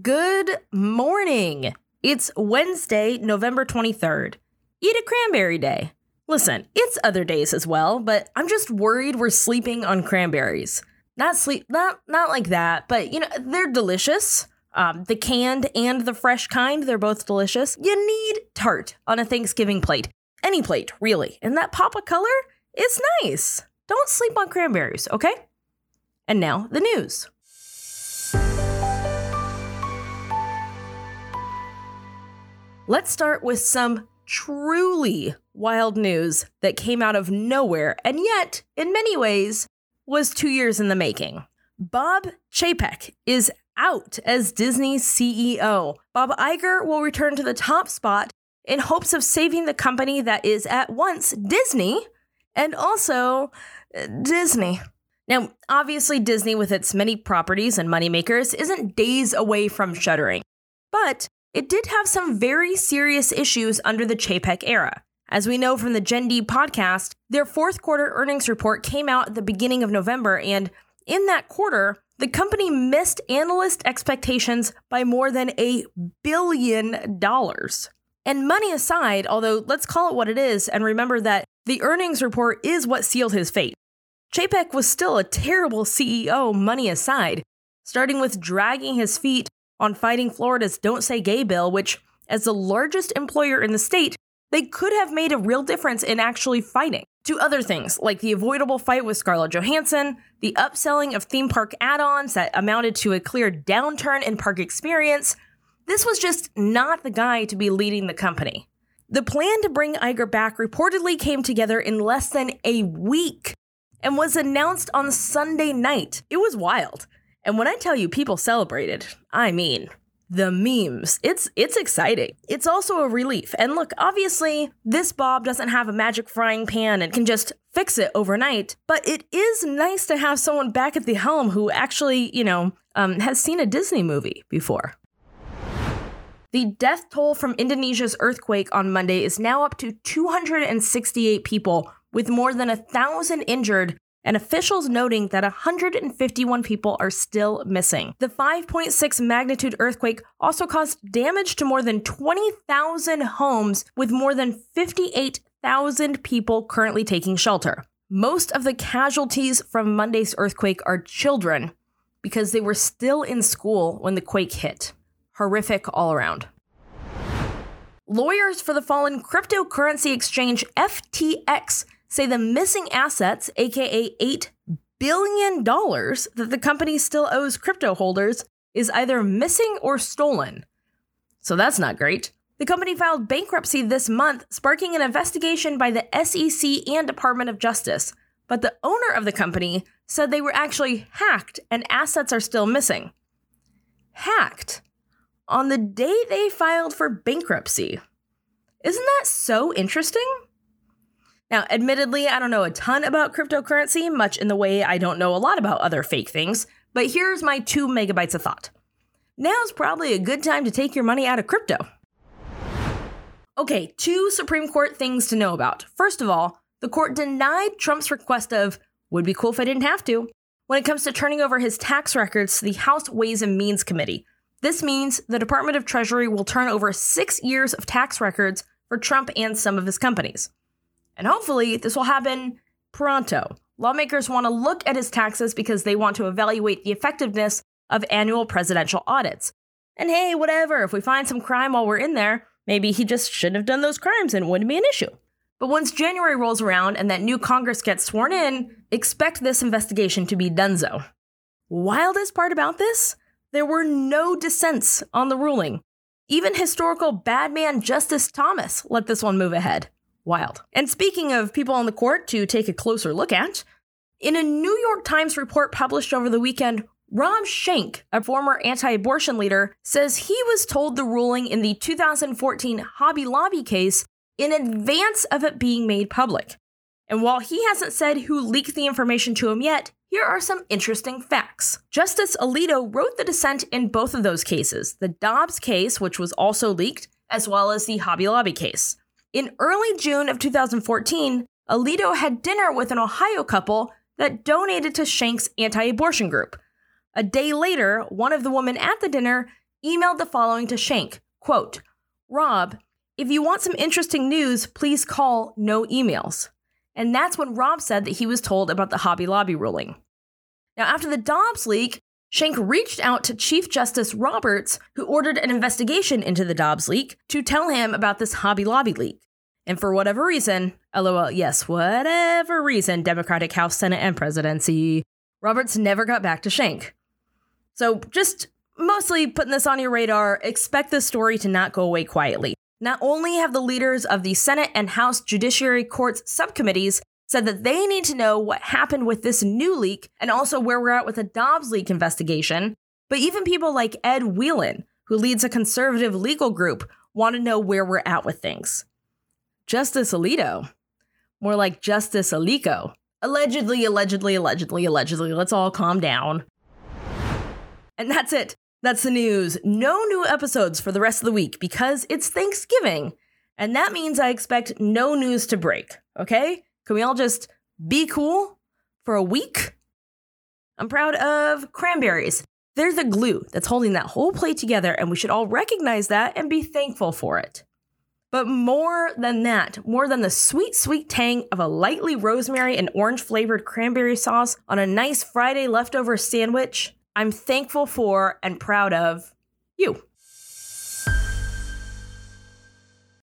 Good morning. It's Wednesday, November 23rd. Eat a cranberry day. Listen, it's other days as well, but I'm just worried we're sleeping on cranberries. Not sleep, not not like that, but you know they're delicious. Um, the canned and the fresh kind, they're both delicious. You need tart on a Thanksgiving plate, any plate, really. And that pop of color is nice. Don't sleep on cranberries, okay? And now the news. Let's start with some truly wild news that came out of nowhere and yet, in many ways, was two years in the making. Bob Chapek is out as Disney's CEO. Bob Iger will return to the top spot in hopes of saving the company that is at once Disney and also uh, Disney. Now, obviously, Disney, with its many properties and moneymakers, isn't days away from shuttering. But it did have some very serious issues under the Chapek era. As we know from the Gen D podcast, their fourth quarter earnings report came out at the beginning of November, and in that quarter, the company missed analyst expectations by more than a billion dollars. And money aside, although let's call it what it is and remember that the earnings report is what sealed his fate. Chapek was still a terrible CEO, money aside, starting with dragging his feet on fighting Florida's Don't Say Gay bill, which, as the largest employer in the state, they could have made a real difference in actually fighting. To other things, like the avoidable fight with Scarlett Johansson, the upselling of theme park add ons that amounted to a clear downturn in park experience, this was just not the guy to be leading the company. The plan to bring Iger back reportedly came together in less than a week and was announced on Sunday night. It was wild. And when I tell you people celebrated, I mean the memes. It's it's exciting. It's also a relief. And look, obviously, this Bob doesn't have a magic frying pan and can just fix it overnight, but it is nice to have someone back at the helm who actually, you know, um, has seen a Disney movie before. The death toll from Indonesia's earthquake on Monday is now up to 268 people, with more than a thousand injured and officials noting that 151 people are still missing. The 5.6 magnitude earthquake also caused damage to more than 20,000 homes, with more than 58,000 people currently taking shelter. Most of the casualties from Monday's earthquake are children because they were still in school when the quake hit. Horrific all around. Lawyers for the fallen cryptocurrency exchange FTX say the missing assets, aka $8 billion that the company still owes crypto holders, is either missing or stolen. So that's not great. The company filed bankruptcy this month, sparking an investigation by the SEC and Department of Justice. But the owner of the company said they were actually hacked and assets are still missing. Hacked on the day they filed for bankruptcy. Isn't that so interesting? Now, admittedly, I don't know a ton about cryptocurrency, much in the way I don't know a lot about other fake things, but here's my two megabytes of thought. Now's probably a good time to take your money out of crypto. Okay, two Supreme Court things to know about. First of all, the court denied Trump's request of, would be cool if I didn't have to, when it comes to turning over his tax records to the House Ways and Means Committee. This means the Department of Treasury will turn over six years of tax records for Trump and some of his companies. And hopefully, this will happen pronto. Lawmakers want to look at his taxes because they want to evaluate the effectiveness of annual presidential audits. And hey, whatever, if we find some crime while we're in there, maybe he just shouldn't have done those crimes and it wouldn't be an issue. But once January rolls around and that new Congress gets sworn in, expect this investigation to be donezo. Wildest part about this? There were no dissents on the ruling. Even historical bad man Justice Thomas let this one move ahead. Wild. And speaking of people on the court to take a closer look at, in a New York Times report published over the weekend, Rob Schenck, a former anti abortion leader, says he was told the ruling in the 2014 Hobby Lobby case in advance of it being made public. And while he hasn't said who leaked the information to him yet, here are some interesting facts. Justice Alito wrote the dissent in both of those cases the Dobbs case, which was also leaked, as well as the Hobby Lobby case. In early June of 2014, Alito had dinner with an Ohio couple that donated to Schenck's anti abortion group. A day later, one of the women at the dinner emailed the following to Schenck quote, Rob, if you want some interesting news, please call no emails. And that's when Rob said that he was told about the Hobby Lobby ruling. Now, after the Dobbs leak, Schenck reached out to Chief Justice Roberts, who ordered an investigation into the Dobbs leak, to tell him about this Hobby Lobby leak. And for whatever reason, lol, yes, whatever reason, Democratic House, Senate, and presidency, Roberts never got back to Schenck. So just mostly putting this on your radar, expect this story to not go away quietly. Not only have the leaders of the Senate and House Judiciary Courts subcommittees said that they need to know what happened with this new leak and also where we're at with the Dobbs leak investigation, but even people like Ed Whelan, who leads a conservative legal group, want to know where we're at with things. Justice Alito, more like Justice Alico. Allegedly, allegedly, allegedly, allegedly. Let's all calm down. And that's it. That's the news. No new episodes for the rest of the week because it's Thanksgiving. And that means I expect no news to break, okay? Can we all just be cool for a week? I'm proud of cranberries. They're the glue that's holding that whole plate together, and we should all recognize that and be thankful for it. But more than that, more than the sweet, sweet tang of a lightly rosemary and orange flavored cranberry sauce on a nice Friday leftover sandwich, I'm thankful for and proud of you.